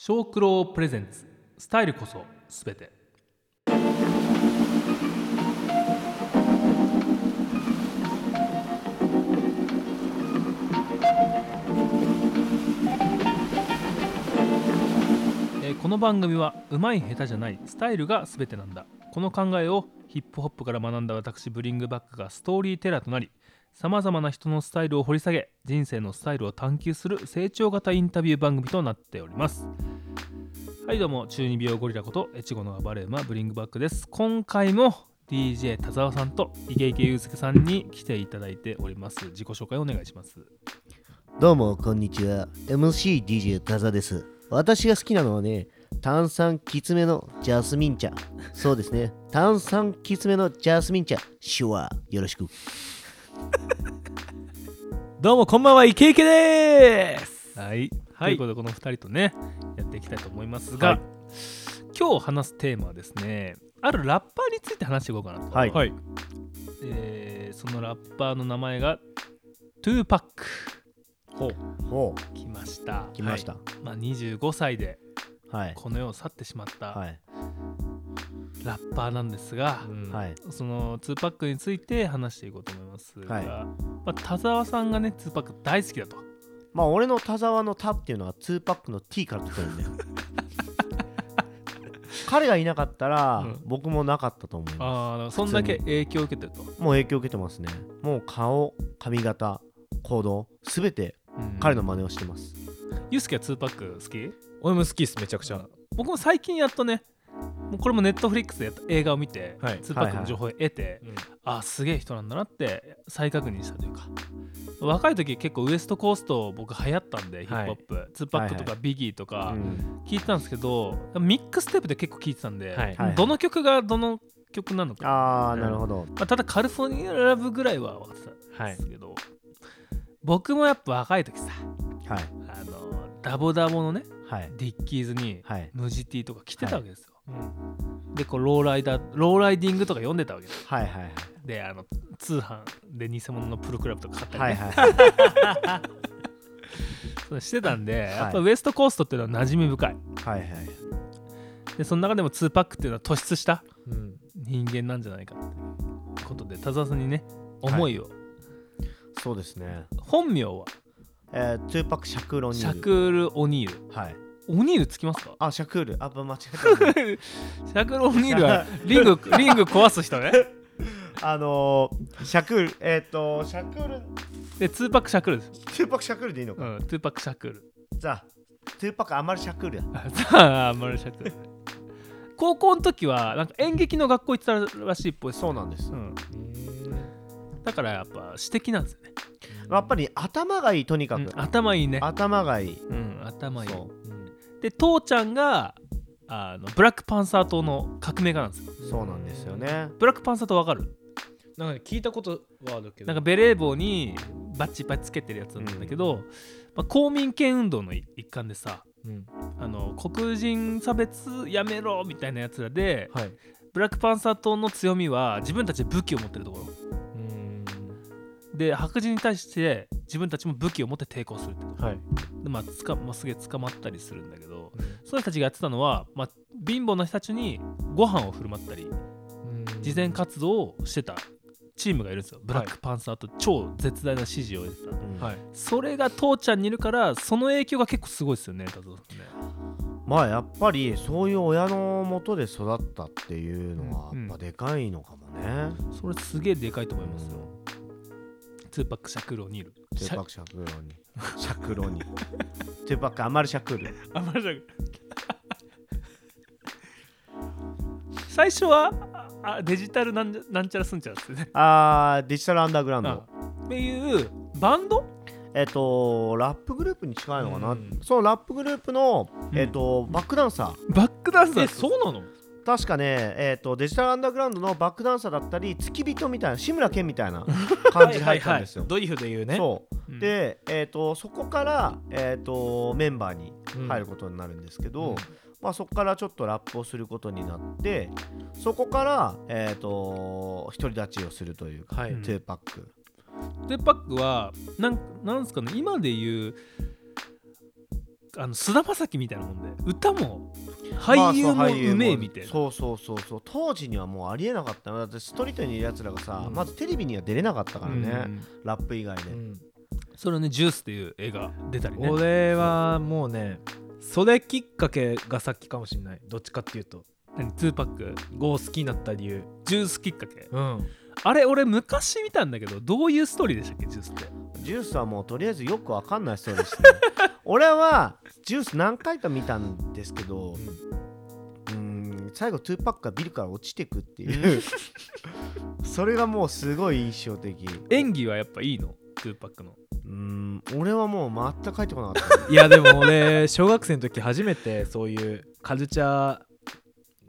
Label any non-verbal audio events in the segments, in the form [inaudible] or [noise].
小九郎プレゼンツ。スタイルこそすべてこの番組はうまい下手じゃない。スタイルがすべてなんだ。この考えをヒップホップから学んだ私ブリングバックがストーリーテラーとなりさまざまな人のスタイルを掘り下げ人生のスタイルを探求する成長型インタビュー番組となっております。はいどうも中二病ゴリラこと越後の暴れ馬ブリングバックです。今回も DJ 田沢さんとイケイケユうスケさんに来ていただいております。自己紹介お願いします。どうもこんにちは。MCDJ タザです。私が好きなのはね炭酸きつめのジャスミン茶。そうですね。炭酸きつめのジャスミン茶。シュワー。よろしく。[laughs] どうもこんばんはイケイケです。はい、はい。ということでこの2人とねやっていきたいと思いますが、はい。今日話すテーマはですねあるラッパーについて話していこうかなと、はい。はい。えーそのラッパーの名前がトゥーパックほう。ほ来ました。う来ました。まあ、25歳ではい。この世を去ってしまったはい。ラッパーなんですが、うん。はい。その2パックについて話していこうと思いますが、はい。まあ、田沢さんがね2パック大好きだと。まあ俺の田沢の田っていうのは2パックの T から取ってるんだよ。[laughs] 彼がいなかったら、うん。僕もなかったと思いまああだからそんだけ影響を受けてると、すもう影響受けてますね。もう顔髪型行動すべてうん。彼の真似をしてます、ユースケは2パック好き？俺も好きっすめちゃくちゃ。僕も最近やっとねもうこれもネットフリックスでやった映画を見て、はい。2パックの情報を得て、あすげえ人なんだなって再確認したというか。若い時結構ウエストコースト僕流行ったんで、ヒップホップ。2パックとかビギーとかうん。聞いてたんですけど、ミックステープで結構聞いてたんで、はい。はい。どの曲がどの曲なのか、あなるほど、まあ、ただカリフォルニアラブぐらいは分かってたんはいですけど、僕もやっぱ若い時さはい。あのダボダボのねはい。ディッキーズにはい。ムジティとか着てたわけですよ、うん。でこうローライダーローライディングとか読んでたわけですはいはいであの通販で偽物のプロクラブとか買ったり、はいねはい。[laughs] そうしてたんで、やっぱウエストコーストっていうのは馴染み深い。はいはい。でその中でも2パックっていうのは突出したうん。人間なんじゃないかってことで田沢さんにね思いを、そうですね。本名は？えー、トゥーパックシャクールオニシール。ャクール・オニール。はいオニールつきますか？あシャクール。あ間違えたシャクール・オニール。はリングリング壊す人ね。[laughs] あのー、シャクールえっ、ー、とシャクール。で2パックシャクールです。トゥーパックシャクールでいいのか、うん2パックシャクール。じゃあトゥーパックあまりシャクールや。あさあマルシャクール高校の時はなんか演劇の学校行ってたらしいっぽいそうなんです、うん、だからやっぱ私的なんですよね、やっぱり頭がいいとにかく、うん頭いいね。頭がいい。うん頭いいで父ちゃんがあのブラックパンサー党の革命家なんですよ。そうなんですよね。ブラックパンサー党わかる？なんかね聞いたことはあるけど。なんかベレー帽にバッチいっぱいつけてるやつなんだけど、まあ、公民権運動の一一環でさうん。あの黒人差別やめろみたいなやつらではい。ブラックパンサー党の強みは自分たちで武器を持ってるところ。うん。で白人に対して自分たちも武器を持って抵抗するってこと。はい。でまあつか、まあ、すげえ捕まったりするんだけどその人たちがやってたのは、まあ、貧乏な人たちにご飯を振る舞ったり慈善活動をしてたチームがいるんですよ。ブラックパンサーと超絶大な支持を得てた、うん。はい。それが父ちゃんにいるからその影響が結構すごいですよね田沢さんね。まあやっぱりそういう親のもとで育ったっていうのはうん。やっぱでかいのかもね、それすげえでかいと思いますよツーパックシャクローニール。トゥーパックシャクールにシャクロにトゥーパックあまりシャクールあまりじゃ最初はああデジタルなんなんちゃらすんちゃらですね。あーデジタルアンダーグラウンド、あっていうバンド？えっ、とラップグループに近いのかな、うん。そのラップグループの、うん。えっ、とバックダンサー。バックダンサーえそうなの？確かね、えー、とデジタルアンダーグラウンドのバックダンサーだったり付き人みたいな志村けんみたいな [laughs] 感じで入ったんですよ。ドリフで言うね。そう。うん。で、えー、とそこから、えー、とメンバーに入ることになるんですけど、うん。まあ、そこからちょっとラップをすることになってそこから、えー、と独り立ちをするというか、はい。うんトゥーパック。でパックはなんなんですかね今で言うあの菅田将暉みたいなもんで歌も俳優もうめえみたいな、そうそうそうそう。当時にはもうありえなかった。のだってストリートにいるやつらがさ、うん。まずテレビには出れなかったからね、うん。ラップ以外で、うん。それをね「ジュースっていう映画出たりね。俺はもうねそれきっかけが先かもしれない。どっちかっていうと。何？2パック？ゴー好きになった理由。ジュースきっかけ。うん。あれ俺昔見たんだけどどういうストーリーでしたっけジュースって？ジュースはもうとりあえずよくわかんない人でしたね。[laughs] 俺はジュース何回か見たんですけどうーん最後2パックがビルから落ちてくっていう。[laughs] それがもうすごい印象的。演技はやっぱいいの？2パックの。うーん俺はもう全く帰ってこなかった。[laughs] いやでも俺小学生の時初めてそういうカルチャ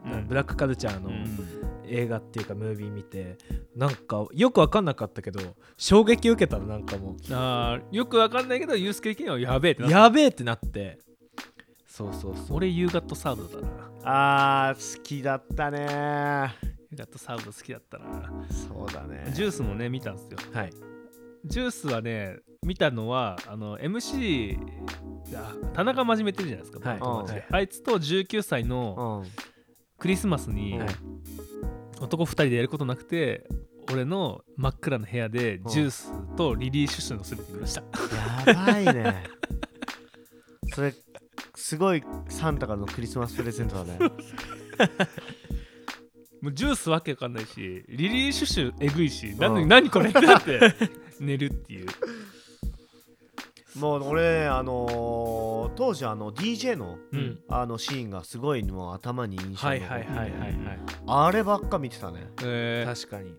ー、うん。ブラックカルチャーのうん映画っていうかムービー見てなんかよく分かんなかったけど衝撃受けたのなんかもあーよくわかんないけどユースケ的にはやべえってうなやべえってなって。そうそうそう。俺ユーガットサードだな。あー好きだったね。ユーガットサード好きだったな。そうだね。ジュースもね見たんですよ。はい。ジュースはね見たのはあの MC あ田中真面目っているじゃないですか、はい。あいつと19歳のうんクリスマスにはい。男2人でやることなくて俺の真っ暗な部屋でん。ジュースとリリー・シュシュの全て見ました。やばいね。[laughs] それすごいサンタからのクリスマスプレゼントだね。もうジュースわけわかんないしリリー・シュシュえぐいしうん。何これってなって寝るっていうもう俺あのー当時あの DJ のうん。あのシーンがすごいもう頭に印象はに残っていはいはいはいはい。あればっか見てたね。えー。確かに。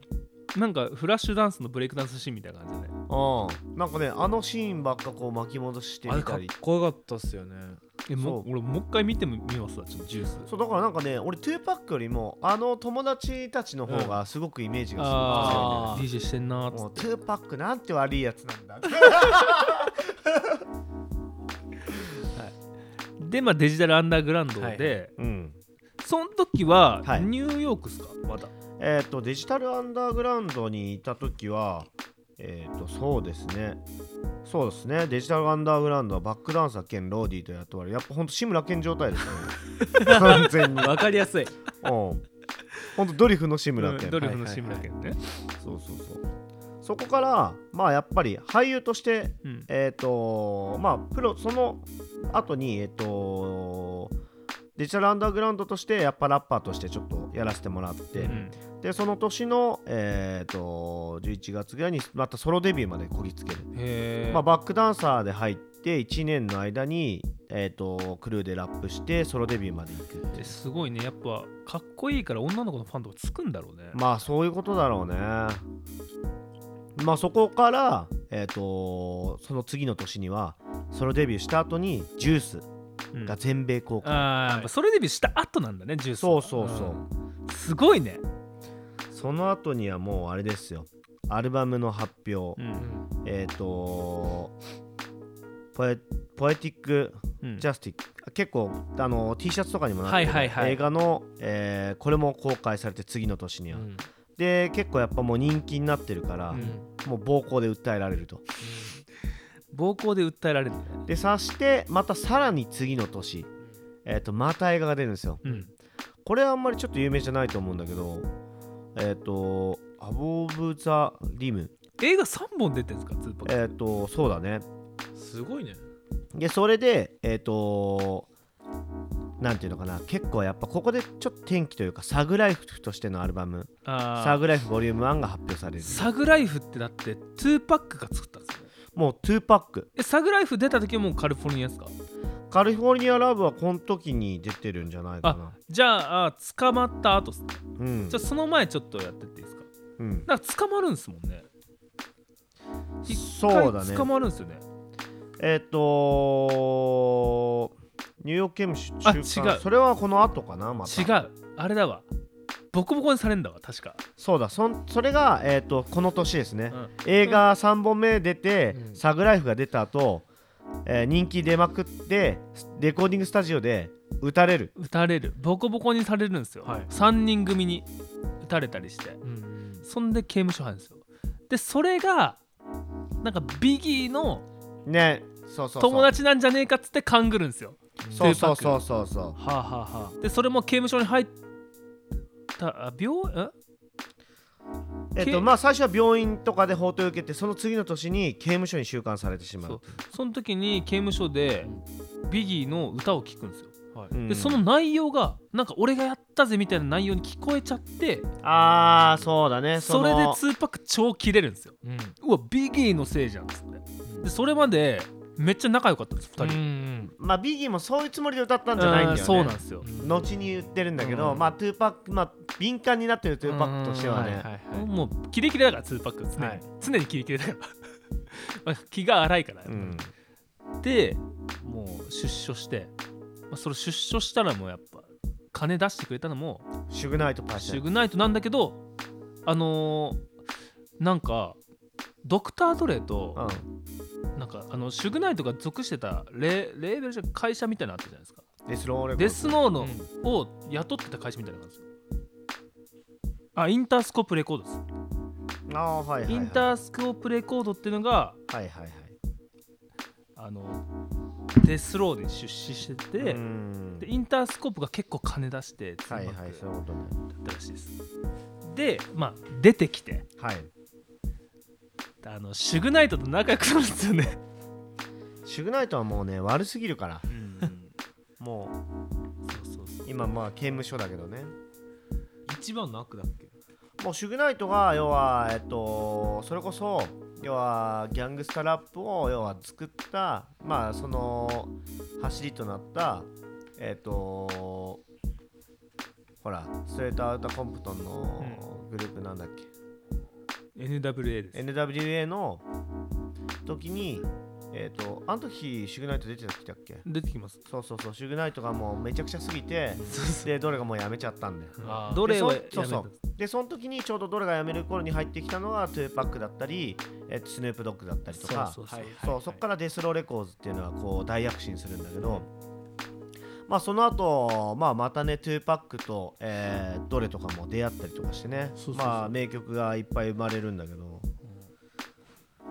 なんかフラッシュダンスのブレイクダンスシーンみたいな感じでね。うんなんかねあのシーンばっかこう巻き戻してあれかったみりこよかったっすよね。えもそう。俺もう一回見てみますわちょっとジュース。そうだからなんかね俺2パックよりもあの友達たちの方がすごくイメージがすごく強いね。あー。DJ してんなーっつもうって2パックなんて悪いやつなんだ [laughs] でまあデジタルアンダーグラウンドで、はいうん。その時ははい。ニューヨークっすか？まだ。えっ、とデジタルアンダーグラウンドにいた時はえっ、とそうですね。そうですね。デジタルアンダーグラウンドはバックダンサー兼ローディーと雇われやっぱほんと志村けん状態ですよね。[laughs] 完全に。うんわかりやすい。ほんとドリフの志村けん、うんドリフの志村けんね、そうそうそうそこからまあやっぱり俳優としてうん。えっ、とまあプロその後にえっ、とデジタルアンダーグラウンドとしてやっぱラッパーとしてちょっとやらせてもらって、うん。でその年の、えー、と11月ぐらいにまたソロデビューまでこぎつける、まあ、バックダンサーで入って1年の間に、えー、とクルーでラップしてソロデビューまで行くってすごいね。やっぱかっこいいから女の子のファンとかつくんだろうね、まあそういうことだろうねまあそこから、えー、とその次の年にはソロデビューした後に「ジュースうん。が全米公開、ああ、やっぱそれデビューした後なんだねジュース。はそうそうそう、うん。すごいね、その後にはもうあれですよ。アルバムの発表、うん。えっ、とポエポエティックうん。ジャスティック。結構あの T シャツとかにもなってる、はいはいはい。映画の、えーこれも公開されて次の年には、うんで結構やっぱもう人気になってるから、うん。もう暴行で訴えられると。暴行で訴えられるね。でさしてまたさらに次の年、えー、とまた映画が出るんですよ。うん。これはあんまりちょっと有名じゃないと思うんだけどえっ、と「アボブ・ザ・リム。映画3本出てるんですか？ツーパ」ック。えっ、とそうだね。すごいね。でそれでえっ、となんていうのかな。結構やっぱここでちょっと転機というかサグライフとしてのアルバム「あサグライフボリューム1が発表される。サグライフってだって2パックが作ったんですよね。もう2パック。えサグライフ出た時はもうカリフォルニアですか？カリフォルニアラブはこの時に出てるんじゃないかな。じゃああ捕まった後っすね。うん。じゃあその前ちょっとやってっていいですか？うん。なんか捕まるんすもんね。一そうだね。回捕まるんすよね。えっ、とニューヨーク刑務所あ中間。違う。それはこの後かなまた。違う。あれだわ。ボコボコにされんだわ確か。そうだ。そんそれが、えー、とこの年ですね、うん。映画3本目出て、うん。サグライフが出た後、えー人気出まくってレコーディングスタジオで撃たれる。撃たれる。ボコボコにされるんですよ、はい。3人組に撃たれたりして。うん。そんで刑務所入るんですよ。でそれがなんかビギーのね。そうそうそう。友達なんじゃねえかっつって勘ぐるんですよそうそうそうそう。そうはあはあはあ。でそれも刑務所に入ったあ病え？っとまあ最初は病院とかで法廷を受けてその次の年に刑務所に収監されてしまそう。うその時に刑務所でビギーの歌を聴くんですよ。はい。うん。でその内容がなんか俺がやったぜみたいな内容に聞こえちゃってああそうだね。それでの2パック超切れるんですよ。うん。うわビギーのせいじゃんっつって。でそれまでめっちゃ仲良かったんです2う人。んまあビギーもそういうつもりで歌ったんじゃないんだよね。うんそうなんですよ。後に言ってるんだけど、うん。まあトゥーパックまあ敏感になってるトゥーパックとしてはね、はいはいはいもうキレキレだから2パック常に、はい。常にキレキレだから。[laughs] まあ気が荒いから、うん。でもう出所して、まあ、それ出所したらもうやっぱ金出してくれたのもシュグナイトパーシシュグナイトなんだけどあのーなんかドクター・ドレイとなんかあのシュグナイトが属してたレレーベルじゃ会社みたいなのあったじゃないですか。デスローデスローのを雇ってた会社みたいなのがあインタースコープレコードです、ああはいはい、はい、インタースコープレコードっていうのがはいはいはい。あのデスローで出資してて、うん。でインタースコープが結構金出してはいはいツそういうことね。だったらしいです。でまあ出てきてはいあのシュグナイトと仲良くなるんですよね。シュグナイトはもうね悪すぎるから。もそうそうそう。う今まあ刑務所だけどね。一番の悪だっけ？もうシュグナイトが要はえっとそれこそ要はギャングスタラップを要は作ったまあその走りとなったえっとほらストレートアウターコンプトンのグループなんだっけ、NWA です。NWA の時にえっ、とあの時シュグナイト出てた時だっけ？出てきます。そうそうそう。シュグナイトがもうめちゃくちゃすぎてでドレがもうやめちゃったんだよ。ドレをでそやめたそうそうでその時にちょうどドレが辞める頃に入ってきたのがトゥーパックだったり、えっとスヌープドッグだったりとか。そうそうそう。はいそうそこからデスローレコーズっていうのはこう大躍進するんだけど、まあその後、まあまたねトゥーパックと、えー、ドレとかも出会ったりとかしてね。まあ名曲がいっぱい生まれるんだけど。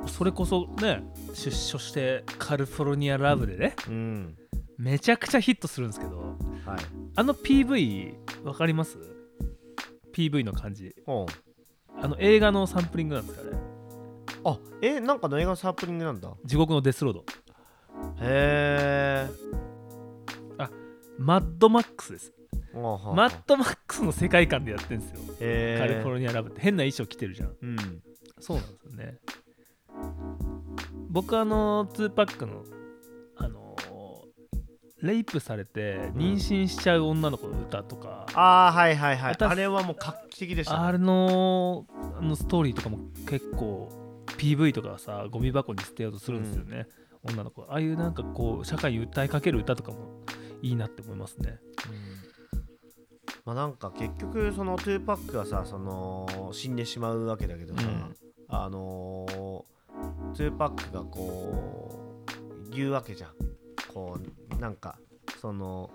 それこそね出所して California Love でね。うん。めちゃくちゃヒットするんですけどはい。あの PV わかります？PV の感じ。ほあの映画のサンプリングなんですかね。うあえなんかの映画のサンプリングなんだ。地獄のデスロード。へえマッドマックスです。ママッドマックスの世界観でやってるんですよ。へカリフォルニアラブって。変な衣装着てるじゃん。うん。そうなんですよね。僕あの2パックのあのレイプされて妊娠しちゃう女の子の歌とか、ああはいはいはい。あれはもう画期的でした、ね、あれのあのストーリーとかも結構 PV とかさゴミ箱に捨てようとするんですよね、女の子。ああいうなんかこう社会に訴えかける歌とかもいいなって思いますね。まあなんか結局そのトゥーパックがさその死んでしまうわけだけどさ、うん。あのー、トゥーパックがこう言うわけじゃん。こうなんかその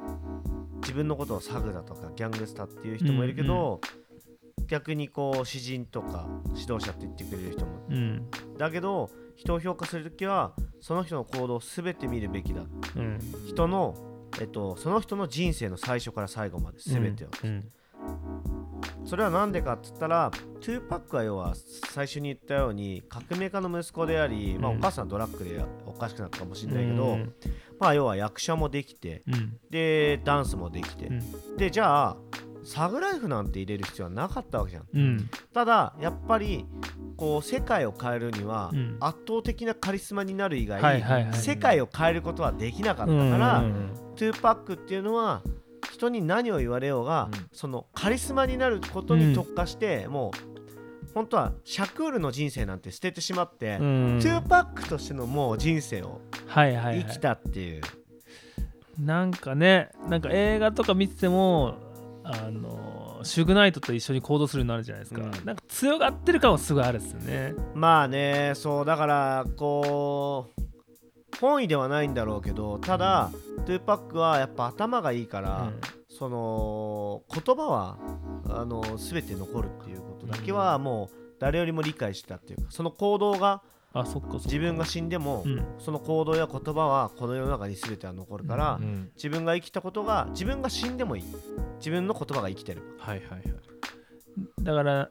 自分のことを thug だとか gangsta っていう人もいるけど、逆にこう詩人とか指導者って言ってくれる人も。うん。だけど人を評価するときはその人の行動を全て見るべきだ。うん。人の、えっと、その人の人生の最初から最後まで全てを、うんそれは何でかっつったらトゥーパックは要は最初に言ったように革命家の息子であり、まあ、うんお母さんはドラッグでおかしくなったかもしれないけど、うん。まあ要は役者もできてうん。でダンスもできて、うん。でじゃあThug Life なんて入れる必要はなかったわけじゃん。うん。ただやっぱりこう世界を変えるにはうん。圧倒的なカリスマになる以外、世界を変えることはできなかったから、トゥーパックっていうのは人に何を言われようが、うん。そのカリスマになることに特化して、もう本当はシャクールの人生なんて捨ててしまって、うん。トゥーパックとしてのもう人生をはいはい、はい、生きたっていう、なんかねなんか映画とか見ててもあのシュグナイトと一緒に行動するようになるじゃないですか、うん。なんか強がってる感はすごいあるんですよね。まあねそうだからこう本意ではないんだろうけどただ、トゥーパックはやっぱ頭がいいから、その言葉はあの全て残るっていうことだけはもう誰よりも理解してたっていうかその行動があそっか自分が死んでも、うん。その行動や言葉はこの世の中に全ては残るから、うん自分が生きたことが自分が死んでもいい。自分の言葉が生きてる。はいはいはい。だから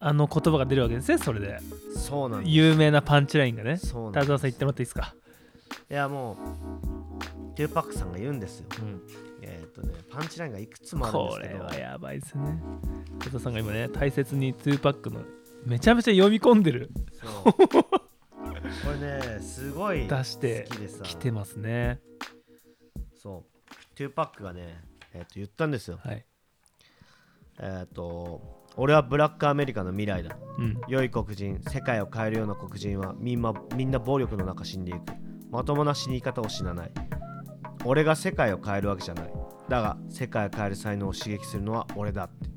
あの言葉が出るわけですねそれで。そうなんです。有名なパンチラインがね。田沢さん言ってもらっていいですか？いやもうトゥーパックさんが言うんですよ。うん。えーっとねパンチラインがいくつもあるんですけど。これはやばいですね。田沢さんが今ね大切に2パックのめちゃめちゃ読み込んでる。そう [laughs] これねすごい出して好きてますね。そう。トゥーパックがねえーっと言ったんですよ。はい。えーっと俺はブラックアメリカの未来だ。うん。良い黒人世界を変えるような黒人はみんなみんな暴力の中死んでいく。まともな死に方をしない。俺が世界を変えるわけじゃない。だが世界を変える才能を刺激するのは俺だって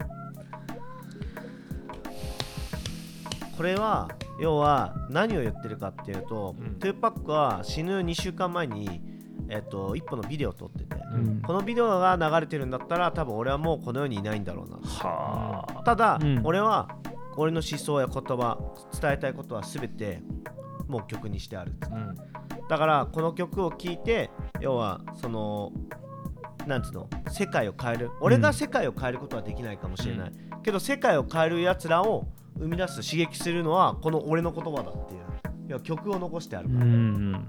これは要は何を言ってるかっていうと、うん。トゥーパックは死ぬ2週間前に、えっと、一本のビデオを撮ってて、うん。このビデオが流れてるんだったら多分俺はもうこの世にいないんだろうなはあ。ただ、うん。俺は俺の思想や言葉伝えたいことは全てもう曲にしてあるうん。だからこの曲を聴いて要はそのなんつうの世界を変える。俺が世界を変えることはできないかもしれない、けど世界を変えるやつらを生み出す刺激するのはこの俺の言葉だっていう。要は曲を残してあるから、ん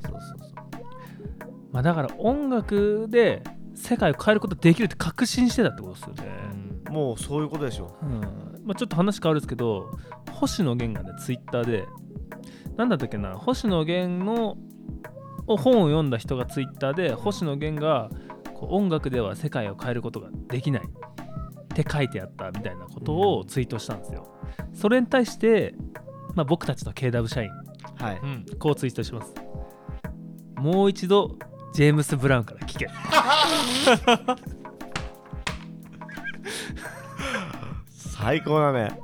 そうそうそう。まあだから音楽で世界を変えることできるって確信してたってことですよね、もうそういうことでしょう。ん。まあ、ちょっと話変わるんですけど星野源がねツイッターで何だったっけな星野源のを本を読んだ人がツイッターで星野源がこう音楽では世界を変えることができないって書いてあったみたいなことをツイートしたんですよ。それに対して、まあ、僕たちの KW 社員はい、うんこうツイートします。もう一度ジェームス・ブラウンから聞け。[laughs] 最高だね。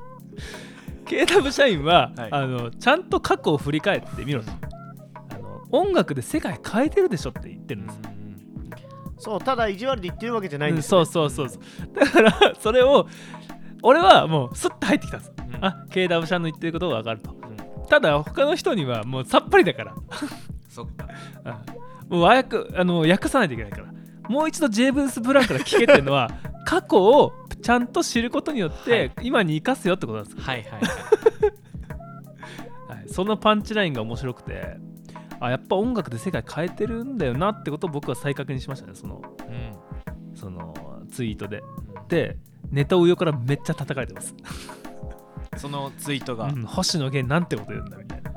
KW 社員は、はい。あのちゃんと過去を振り返ってみろと。あの音楽で世界変えてるでしょって言ってるんです、そうただ意地悪で言ってるわけじゃないんうんですよ、そうそうそうそう。だからそれを俺はもうスッと入ってきたんです、うん。あ KW 社の言ってることが分かると。うん。ただ他の人にはもうさっぱりだから。[laughs] そっか。うん。もう和訳あの訳さないといけないから。もう一度ジェームス・ブラウンから聞けっていうのは [laughs] 過去をちゃんと知ることによって、はい。今に生かすよってことなんです。はいはい。[laughs] はい、そのパンチラインが面白くてあやっぱ音楽で世界変えてるんだよなってことを僕は再確認しましたねそのうん。そのツイートで。でネタを上からめっちゃ叩かれてます、そのツイートが。うん、星野源なんてこと言うんだみたいな、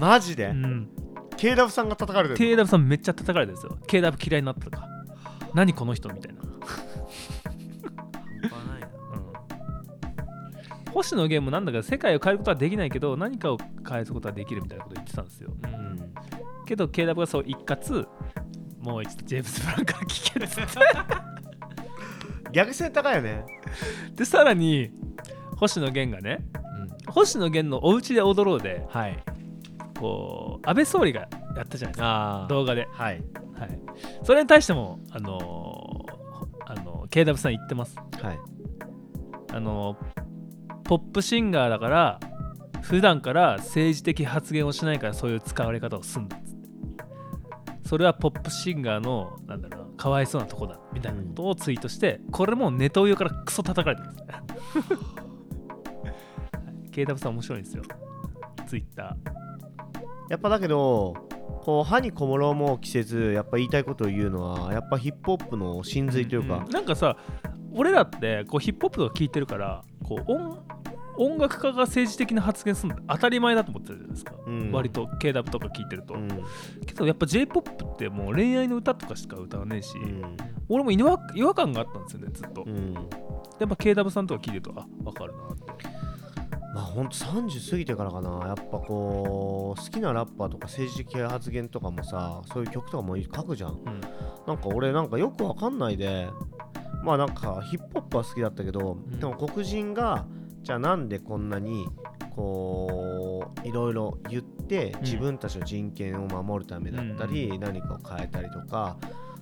マジで、うん。KW さんが叩かれてる KW さんめっちゃ叩かれてるんですよ。KW 嫌いになったとか。何この人みたいな、ないな。うん、星野源もなんだか世界を変えることはできないけど何かを変えることはできるみたいなこと言ってたんですよ。うん。けど KW がそう一括。もう一度ジェームズ・ブラウンから聞けっつって。逆線高いよね。でさらに星野源がね星野源の「おうちで踊ろうで」はい。こう安倍総理がやったじゃないですか動画で、はい。はい、それに対してもあのーあの KW さん言ってます。はい。あのポップシンガーだから普段から政治的発言をしないからそういう使われ方をすんだっつってそれはポップシンガーのなんだろうなかわいそうなとこだみたいなことをツイートして、これもネトウヨからクソ叩かれてます KW さん面白いんですよ。ツイッタやっぱだけどこう歯にこもろも着せずやっぱ言いたいことを言うのはやっぱヒップホップの真髄というか、んなんかさ俺らってこうヒップホップとか聞いてるからこう音音楽家が政治的な発言するの当たり前だと思ってるじゃないですか、うん。割と KW とか聞いてると、うん。けどやっぱ J−POP ってもう恋愛の歌とかしか歌わねえし、うん。俺も違和違和感があったんですよねずっと、うん。やっぱ KW さんとか聞いてるとあ分かるなってまあほんと30過ぎてからかな。やっぱこう好きなラッパーとか政治的発言とかもさそういう曲とかも書くじゃん。うん。なんか俺なんかよくわかんないでまあなんかヒップホップは好きだったけど、ん。でも黒人がじゃあなんでこんなにこういろいろ言ってん。自分たちの人権を守るためだったり、何かを変えたりとか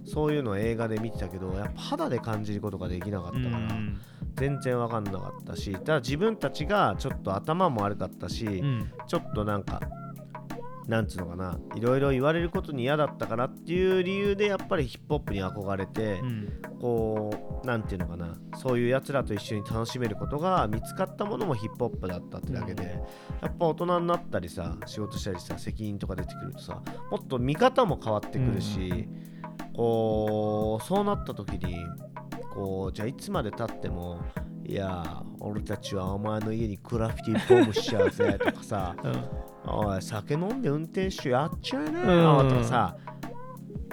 そういうのを映画で見てたけどやっぱ肌で感じることができなかったから、うん。全然わかんなかったしただ自分たちがちょっと頭も悪かったし、うん。ちょっとなんかなんつうのかないろいろ言われることに嫌だったからっていう理由でやっぱりヒップホップに憧れて、うん。こうなんていうのかなそういうやつらと一緒に楽しめることが見つかったものもヒップホップだったってだけで、やっぱ大人になったりさ仕事したりさ責任とか出てくるとさもっと見方も変わってくるし、こうそうなった時にこうじゃあいつまでたってもいや俺たちはお前の家にクラフティボムしちゃうぜとかさ [laughs] おい酒飲んで運転手やっちゃいなよとかさ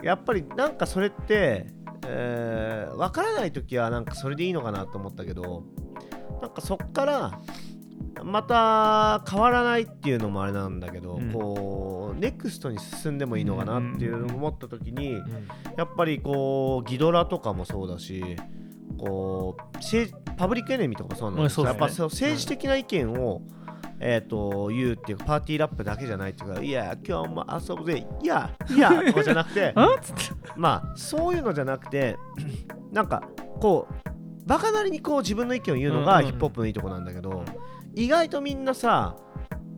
やっぱりなんかそれって、えー、分からない時はなんかそれでいいのかなと思ったけどなんかそっからまた変わらないっていうのもあれなんだけど、うん。こうネクストに進んでもいいのかなっていうのを思った時に、うん。やっぱりこうギドラとかもそうだしこうパブリックエネミーとかもそうなんですけど、ね。やっぱ政治的な意見を、えー、と言うっていうかパーティーラップだけじゃないっていうかいや今日も遊ぶぜいやいやとかじゃなくて [laughs] まあそういうのじゃなくてなんかこうバカなりにこう自分の意見を言うのうんうんがヒップホップのいいとこなんだけど、意外とみんなさ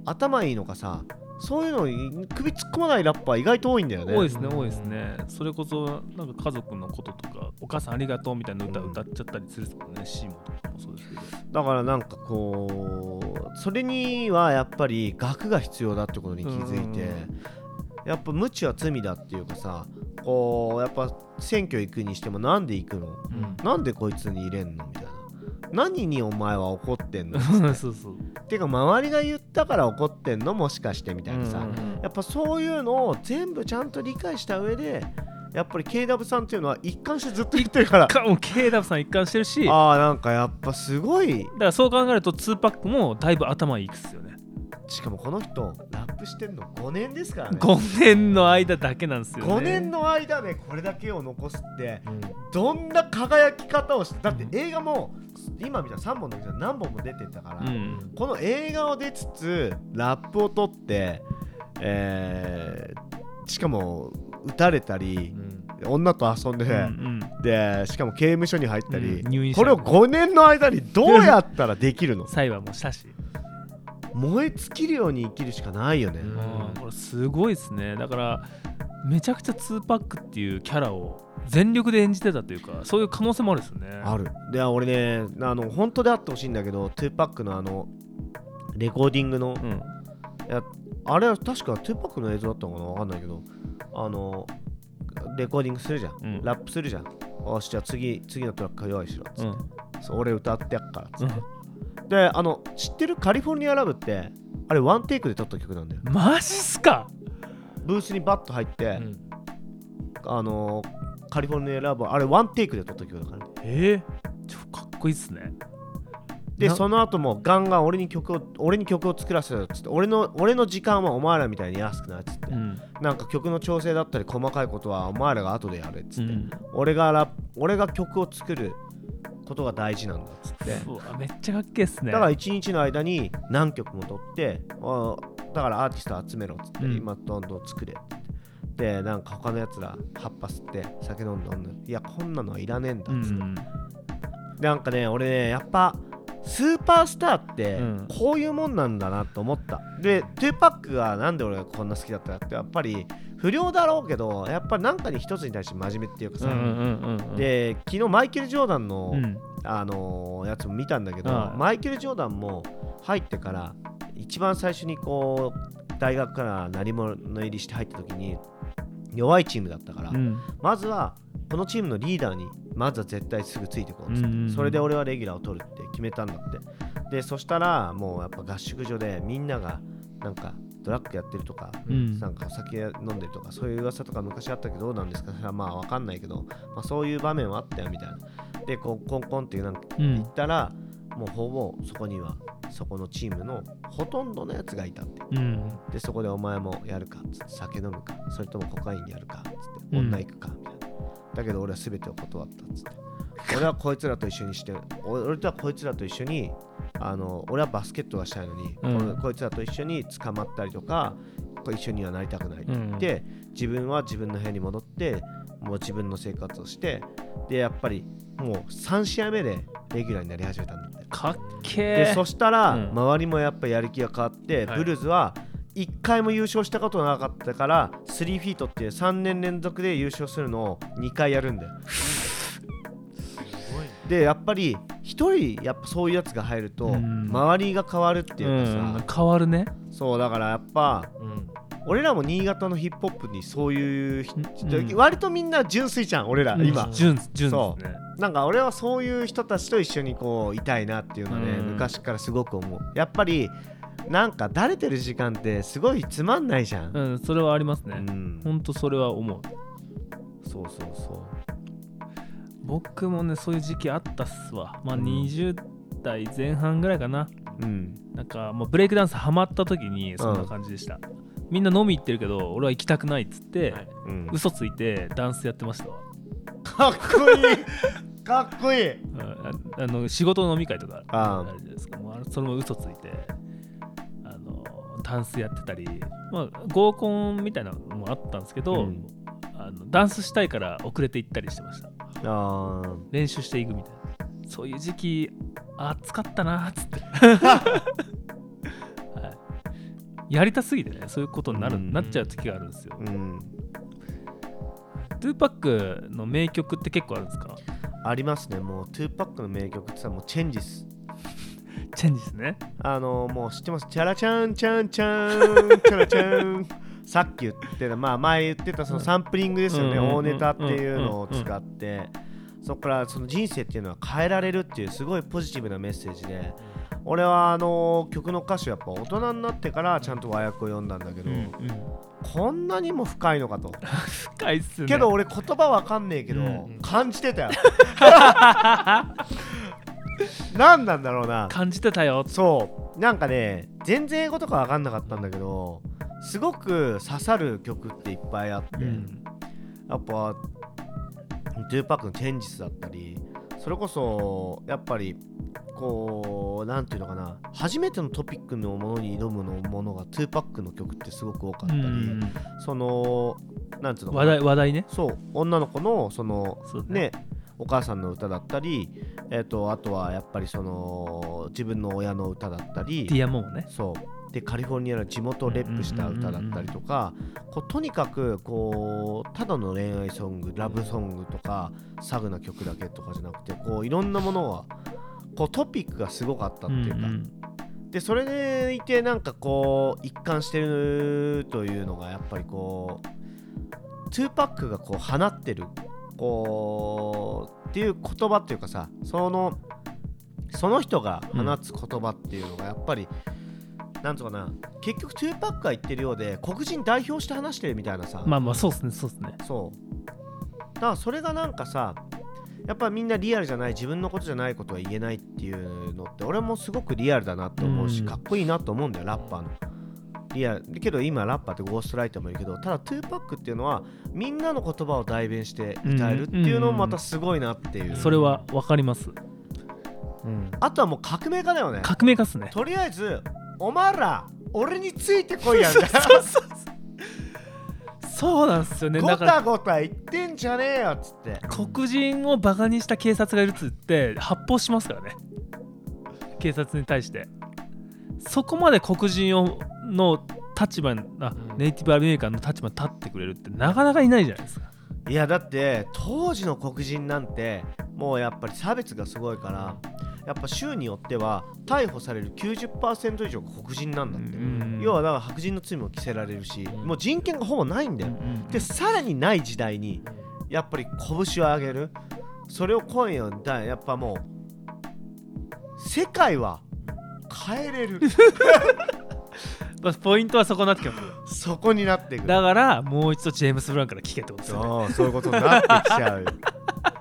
頭いいのかさそういうのに首突っ込まないラッパー意外と多いんだよね。多いですね多いですね。それこそなんか家族のこととかお母さんありがとうみたいな歌うん。歌っちゃったりするもんねシーモとかもそうですけど。だからなんかこうそれにはやっぱり学が必要だってことに気づいて、うん。やっぱ無知は罪だっていうかさこうやっぱ選挙行くにしてもなんで行くの？うん。なんでこいつに入れんの？みたいな何にお前は怒ってんの？[laughs] そうそう。ていうか周りが言ったから怒ってんのもしかしてみたいなさ、うんやっぱそういうのを全部ちゃんと理解した上でやっぱり KW さんっていうのは一貫してずっと言ってるから。かもう KW さん一貫してるし。だああなんかやっぱすごい。からそう考えると2パックもだいぶ頭いいっすよね。しかもこの人ラップしてんの5年ですからね。5年の間だけなんですよね。5年の間でこれだけを残すってうん。どんな輝き方をしてだって映画も今見たら3本だけじゃ何本も出てたから、うん。この映画を出つつラップを撮って、えーしかも撃たれたりう、ん。女と遊んで、うんでしかも刑務所に入ったり、うん。入院したこれを5年の間にどうやったらできるの？[laughs] 裁判もしたし、燃え尽きるように生きるしかないよね、うん。うんこれすごいですね。だからめちゃくちゃ2パックっていうキャラを全力で演じてたというかそういう可能性もあるですよね。ある。で俺ねあの本当であってほしいんだけど2パックのあのレコーディングの、うん。あれは確か2パックの映像だったのかな？わかんないけどあのレコーディングするじゃん、うん。ラップするじゃん。よしじゃあ次次のトラック用意しろっつって、うん。そう俺歌ってやっからっつうって、ん。であの知ってるカリフォルニアラブってあれワンテイクで撮った曲なんだよ。マジっすか？ブースにバッと入って、うん。あのカリフォルニアラブあれワンテイクで撮った曲だからね。え。ー、ちょかっこいいっすね。なでその後もガンガン俺に曲を俺に曲を作らせろっつって俺の俺の時間はお前らみたいに安くないっつって、うん。なんか曲の調整だったり細かいことはお前らが後でやれっつって、うん。俺がラ俺が曲を作ることが大事なんだっつって。めっちゃかっけえっすね。だから1日の間に何曲も撮ってあだからアーティスト集めろっつって、うん。今どんどん作れって言って。でなんか他のやつら葉っぱ吸って酒飲んで飲んでいやこんなのはいらねえんだうっつって、ん。でなんかね俺ねやっぱスーパースターってうん。こういうもんなんだなと思った、で2パックがなんで俺がこんな好きだったかってやっぱり不良だろうけどやっぱりなんかに一つに対して真面目っていうかさ、で昨日マイケル・ジョーダンの、うん。あのーやつも見たんだけど、はいマイケル・ジョーダンも入ってから一番最初にこう大学から鳴り物入りして入った時に弱いチームだったから、うん。まずはこのチームのリーダーにまずは絶対すぐついてこうっつって、うんうんうん。それで俺はレギュラーを取るって決めたんだって。でそしたらもうやっぱ合宿所でみんながなんかドラッグやってるとか、うん。なんかお酒飲んでるとかそういう噂とか昔あったけどどうなんですか？それはまあわかんないけど、まあ、そういう場面はあったよみたいな。でこうコンコンってなんかうん。言ったら、もうほぼそこにはそこのチームのほとんどのやつがいたってう。ん。でそこでお前もやるかっつって酒飲むかそれともコカインやるかっつってうん。女行くかみたいな、だけど俺は全てを断ったっつって。俺はこいつらと一緒にして俺俺とはこいつらと一緒にあの俺はバスケットがしたいのに、うん。ここいつらと一緒に捕まったりとか一緒にはなりたくないって言って、自分は自分の部屋に戻ってもう自分の生活をしてでやっぱりもう3試合目でレギュラーになり始めたんだって。かっけでえそしたら、うん。周りもやっぱやる気が変わって、はい。ブルズは1回も優勝したことなかったから3フィートっていう3年連続で優勝するのを2回やるんだよ。[laughs] でやっぱり1人やっぱそういうやつが入るとうん。周りが変わるっていうかさ、うん。変わるね。そうだからやっぱうん。俺らも新潟のヒップホップにそういう割とみんな純粋じゃん俺ら今、純純そですね。なんか俺はそういう人たちと一緒にこういたいなっていうのはね、うん。昔からすごく思う。やっぱりなんかだれてる時間ってすごいつまんないじゃん、うんそれはありますうねん。ほんとそれは思う。そうそうそ僕もねそういう時期あったっすわ。まあうん。20代前半ぐらいかな。ううん。なんかもうブレイクダンスハマった時にそんな感じでした、みんな飲み行ってるけど俺は行きたくないっつって、はい。うん。嘘ついてダンスやってましたわ。かっこいい。かっこいい。うん。ああの仕事の飲み会とかああるじゃないですか。もうあれそれも嘘ついてあのダンスやってたり、まあ、合コンみたいなのもあったんですけど、うん。あのダンスしたいから遅れて行ったりしてましたあー。練習していくみたいな。そういう時期暑かったなーっつって、[laughs] はい、やりたすぎてねそういうことになる、うん。なっちゃう時があるんですよ。うん。トゥーパックの名曲って結構あるんですか？ありますね。もう2パックの名曲ってさもう Changes Changes [laughs] ですね。あのもう知ってます？チャラチャンチャンチャンチャラチャンさっき言ってたまあ前言ってたそのサンプリングですよねうん大ネタっていうのを使って。そこからその人生っていうのは変えられるっていうすごいポジティブなメッセージで俺はあの曲の歌詞やっぱ大人になってからちゃんと和訳を読んだんだけど、こんなにも深いのかと。深いっすね。けど俺言葉わかんねえけど、うん感じてたよ。[laughs] 何なんだろうな。感じてたよ。そう。なんかね全然英語とか分かんなかったんだけどすごく刺さる曲っていっぱいあって、うん。やっぱトゥーパックの「Changes」だったりそれこそやっぱりこうなんていうのかな初めてのトピックのものに挑むのものがトゥーパックの曲ってすごく多かったり、うん。そのなんていうのかな話題話題ね。そう女の子のそのね。ねお母さんの歌だったり、えっとあとはやっぱりその自分の親の歌だったりディアモンね。そうでカリフォルニアの地元を rep した歌だったりとかこうとにかくこうただの恋愛ソングラブソングとかサグな曲だけとかじゃなくてこういろんなものがこうトピックがすごかったっていうか、んん。でそれでいてなんかこう一貫してるというのがやっぱりこう2パックがこう放ってるこうっていう言葉っていうかさそのその人が放つ言葉っていうのがやっぱり、なんとかな結局2パックが言ってるようで黒人代表して話してるみたいなさ、まあまあそうっすねそうっすね。そう。だからそれがなんかさやっぱみんなリアルじゃない自分のことじゃないことは言えないっていうのって俺もすごくリアルだなと思うし、うん。かっこいいなと思うんだよラッパーの。リアル。けど今ラッパーってゴーストライターもいるけどただ2パックっていうのはみんなの言葉を代弁して歌えるっていうのもまたすごいなっていう、それは分かります、あとはもう革命家だよね。革命家っすね。とりあえずお前ら俺についてこいやんそうなんですよね。ごだからたごた言ってんじゃねえよっつって。黒人をバカにした警察がいるっつって発砲しますからね。警察に対して。そこまで黒人をの立場にあうん。ネイティブアメリカンの立場に立ってくれるってなかなかいないじゃないですか。いやだって当時の黒人なんてもうやっぱり差別がすごいからやっぱ州によっては逮捕される90%以上が黒人なんだって、うん要はだから白人の罪も着せられるし、うん。もう人権がほぼないんだよ、うんでさらにない時代にやっぱり拳を上げる。それを今夜だやっぱもう世界は変えれる。[laughs] まあポイントはそこになってきますそこになってくる。だからもう一度ジェームス・ブラウンから聞けってことですよね。そうそういうことになってきちゃう [laughs]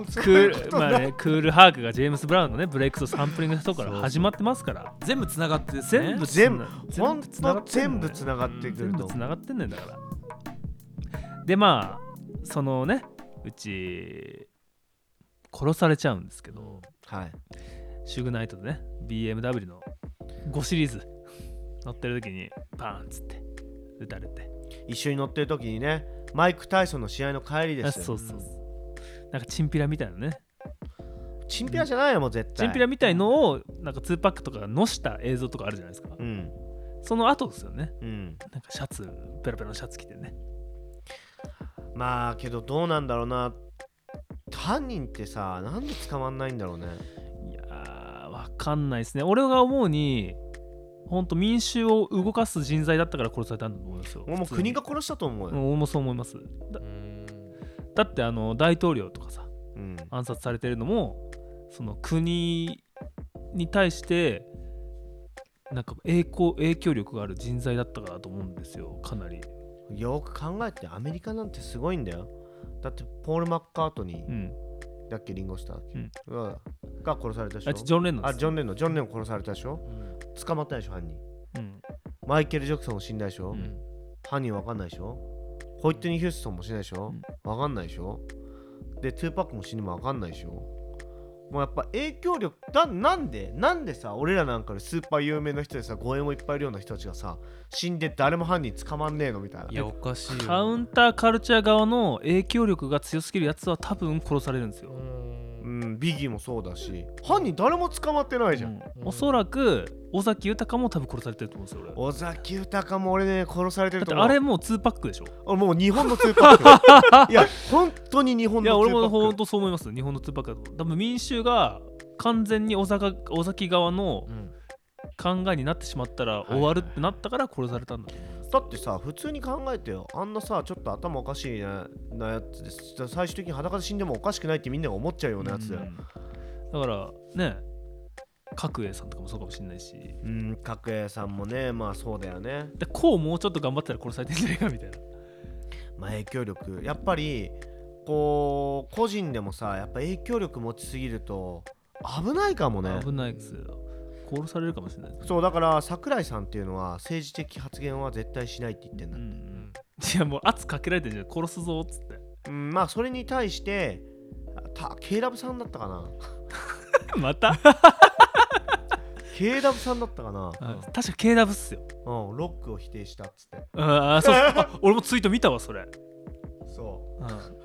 クールまあねクールハークがジェームス・ブラウンのねブレイクスをサンプリングとこから始まってますから。全部つながってですね全部全部つながって全部つながってくるとつながってんねんだから。でまあそのねうち殺されちゃうんですけど。はい。シュグナイトでね BMW の5シリーズ乗ってる時にバーンっつって撃たれて。一緒に乗ってる時にねマイク・タイソンの試合の帰りですよ。あそうそうなんかチンピラみたいなね。チンピラじゃないよもう絶対。チンピラみたいのをなんか2パックとかのした映像とかあるじゃないですか。うん。その後ですよね。うん。なんかシャツペラペラのシャツ着てね。まあけどどうなんだろうな。犯人ってさなんで捕まんないんだろうね。いやーわかんないですね。俺が思うに本当民衆を動かす人材だったから殺されたんだと思うんですよ。もう国が殺したと思うよ、うん俺もそう思います。だうんだってあの大統領とかさうん。暗殺されてるのもその国に対してなんか影響影響力がある人材だったからと思うんですよかなり。よく考えてアメリカなんてすごいんだよ。だってポール・マッカートニーうん。だっけリンゴスターだっけ、うん。がが殺されたでしょ？あジョン・レノンあジョン・レノン。ジョン・レノン殺されたでしょ？捕まったでしょ犯人。うん。マイケル・ジャクソン死んだでしょ、うん。犯人わかんないでしょ？ホイットニー・ヒューストンも死んだでしょ、わかんないでしょ？でトゥーパックも死ぬもわかんないでしょ？もうやっぱ影響力だなんで？なんでさ俺らなんかでスーパー有名な人でさ護衛もいっぱいいるような人たちがさ死んで誰も犯人捕まんねえのみたいな。いやおかしいよ。カウンターカルチャー側の影響力が強すぎるやつは多分殺されるんですよ、うんビギーもそうだし犯人誰も捕まってないじゃん、うん。おそらく尾崎豊も多分殺されてると思うんですよ俺。尾崎豊も俺ね殺されてると思う。だってあれもう2パックでしょ。俺もう日本のツーパック。[laughs] いや本当に日本のいや俺もツーパック。本当そう思います。日本の2パックだと。多分民衆が完全に尾坂尾崎側のうん。考えになってしまったら終わるってなったから殺されたんだと思いますだってさ普通に考えてよあんなさちょっと頭おかしいななやつです最終的に裸で死んでもおかしくないってみんなが思っちゃうようなやつだよ。うん。だからね角栄さんとかもそうかもしれないし。うん角栄さんもねまあそうだよね。でこうもうちょっと頑張ったら殺されてんじゃないかみたいな。まあ影響力やっぱりこう個人でもさやっぱ影響力持ちすぎると危ないかもね。危ないですよ殺されるかもしれないそうだから桜井さんっていうのは政治的発言は絶対しないって言ってんだ、うんうん。いやもう圧かけられてるじゃん殺すぞっつって。うん、まあそれに対してた KW さんだったかな？[laughs] また？[laughs] KW さんだったかな、あ確か KW っすよ。うん、ロックを否定したっつって。ああそうあ俺もツイート見たわそれ。そうん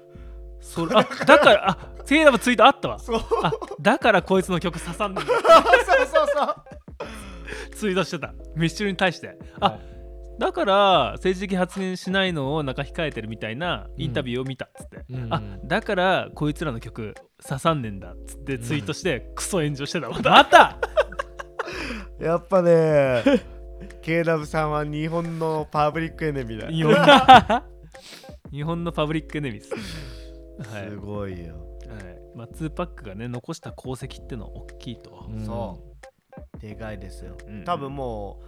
それあだからあ KW ツイートあったわ。うそう。あだからこいつの曲刺さんでるそうそうそうツイートしてた。ミッシュルに対して。あ、だから政治的発言しないのをなんか控えてるみたいなインタビューを見たっつって、うんあだからこいつらの曲刺さんねんだっつってツイートしてクソ炎上してたわ。[laughs] また！やっぱね KW さんは日本のパブリックエネミーだ。日本の [laughs] 日本のパブリックエネミーですね。はい、すごいよ、はい。まあ、2パックがね残した功績っていうのは大きいと、うん。そう。でかいですよ、うん多分も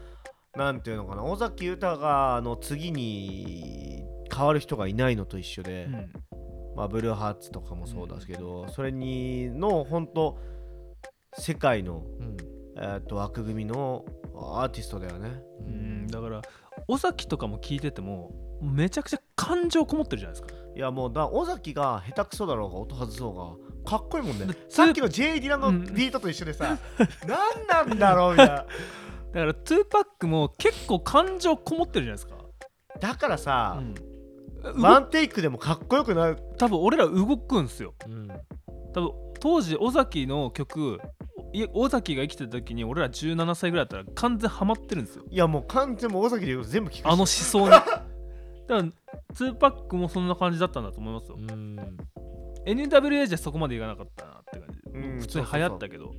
うなんていうのかな。尾崎豊の次に変わる人がいないのと一緒で、うん。まあ、ブルーハーツとかもそうですけど、それにの本当世界の、うん。えー、と枠組みのアーティストだよね。うん。だから尾崎とかも聞いててもめちゃくちゃ感情こもってるじゃないですかいやもうだ尾崎が下手くそだろうが音外そうがかっこいいもんね。でさっきの J・ ディラのうん。ビートと一緒でさ、何なんだろうみたいな。だから2パックも結構感情こもってるじゃないですか、だからさ、うん。ワンテイクでもかっこよくなる。多分俺ら動くんすよ。うん。多分当時尾崎の曲い尾崎が生きてた時に俺ら17歳ぐらいだったら完全ハマってるんですよ。いやもう完全もう尾崎で全部聞くしあの思想に [laughs] だから2パックもそんな感じだったんだと思いますよ。うん。NWA じゃそこまでいかなかったなって感じ、うん。普通に流行ったけど。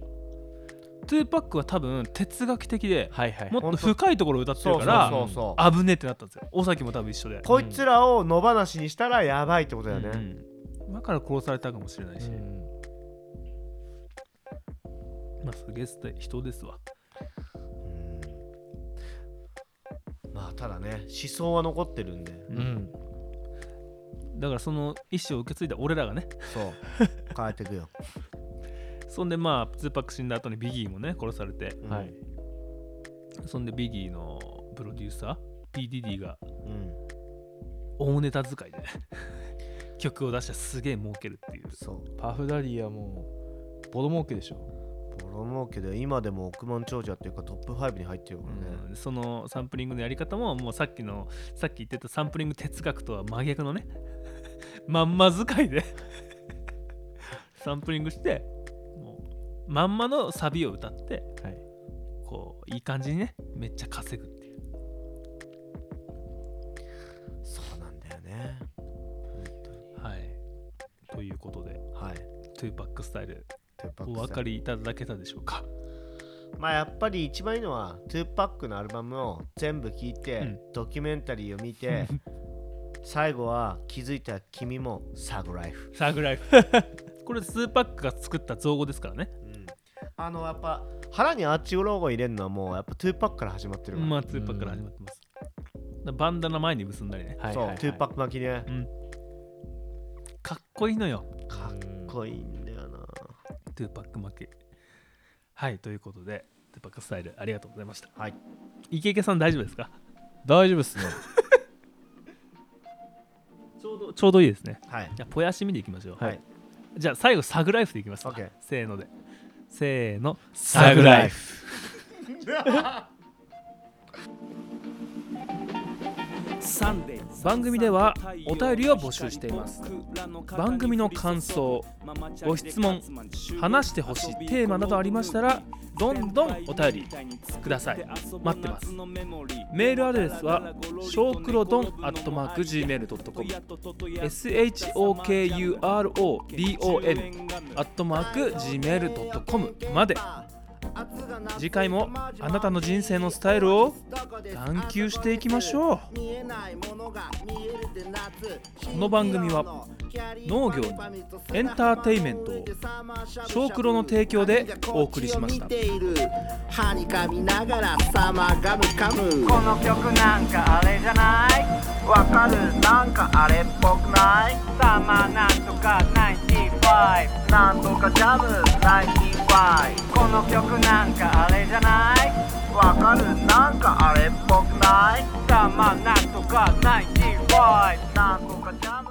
2パックは多分哲学的ではいはい。もっと深いところを歌ってるからそうそう危ねえってなったんですよ。尾崎も多分一緒で。こいつらを野放しにしたらやばいってことだよね、うん。だから殺されたかもしれないし、うん。まあすげえ人ですわただね思想は残ってるんで。うん。だからその意思を受け継いだ俺らがね。そう。[laughs] 変えていくよ、そんでまあ2パック死んだ後にビギーもね殺されて。うん。はい。そんでビギーのプロデューサー PDD がうん。大ネタ使いでね。曲を出したらすげえ儲けるっていう。そう。パフダディはもうボロ儲けでしょボロ儲けで今でも億万長者っていうかトップ5に入ってるからね、うん、そのサンプリングのやり方ももうさっきのさっき言ってたサンプリング哲学とは真逆のね [laughs] まんま使いで。サンプリングしてもうまんまのサビを歌って、はい、こういい感じにねめっちゃ稼ぐっていう。そうなんだよね。本当にはい。ということで、はい、トゥーパックスタイル。お分かりいただけたでしょうか？まあやっぱり一番いいのは2パックのアルバムを全部聴いて、うん、ドキュメンタリーを見て [laughs] 最後は気づいた君も Thug Life。Thug Life。[laughs] これ2パックが作った造語ですからね、うん、あのやっぱ腹にアーチロゴ入れるのはもうやっぱ2パックから始まってるまあ2パックから始まってます、バンダナ前に結んだりね、はいはい、そう2パック巻きね、うん、かっこいいのよ。かっこいいの2パック負け。はい、ということで、2パックスタイル、ありがとうございました。はい。イケイケさん、大丈夫ですか？大丈夫っすね。[laughs] ちょうど、ちょうどいいですね。はい。じゃあ、ぽやしみでいきましょう。はい。じゃあ、最後、サグライフでいきますか。せーので。せーの、サグライフ。番組ではお便りを募集しています。番組の感想ご質問話してほしいテーマなどありましたらどんどんお便りください。待ってます。メールアドレスはショークロドンアットマーク Gmail.com SHOKURODON アットマーク Gmail.com まで。次回もあなたの人生のスタイルを探求していきましょう。この番組は農業にエンターテインメントを小黒の提供でお送りしました。歯に噛みながらサマーガムカム。この曲なんかあれじゃない？わかる？なんかあれっぽくない？サマーなんとか95なんとかジャム？95この曲なんかあれじゃない？わかる？なんかあれっぽくない？たまなんとか95なんとかジャム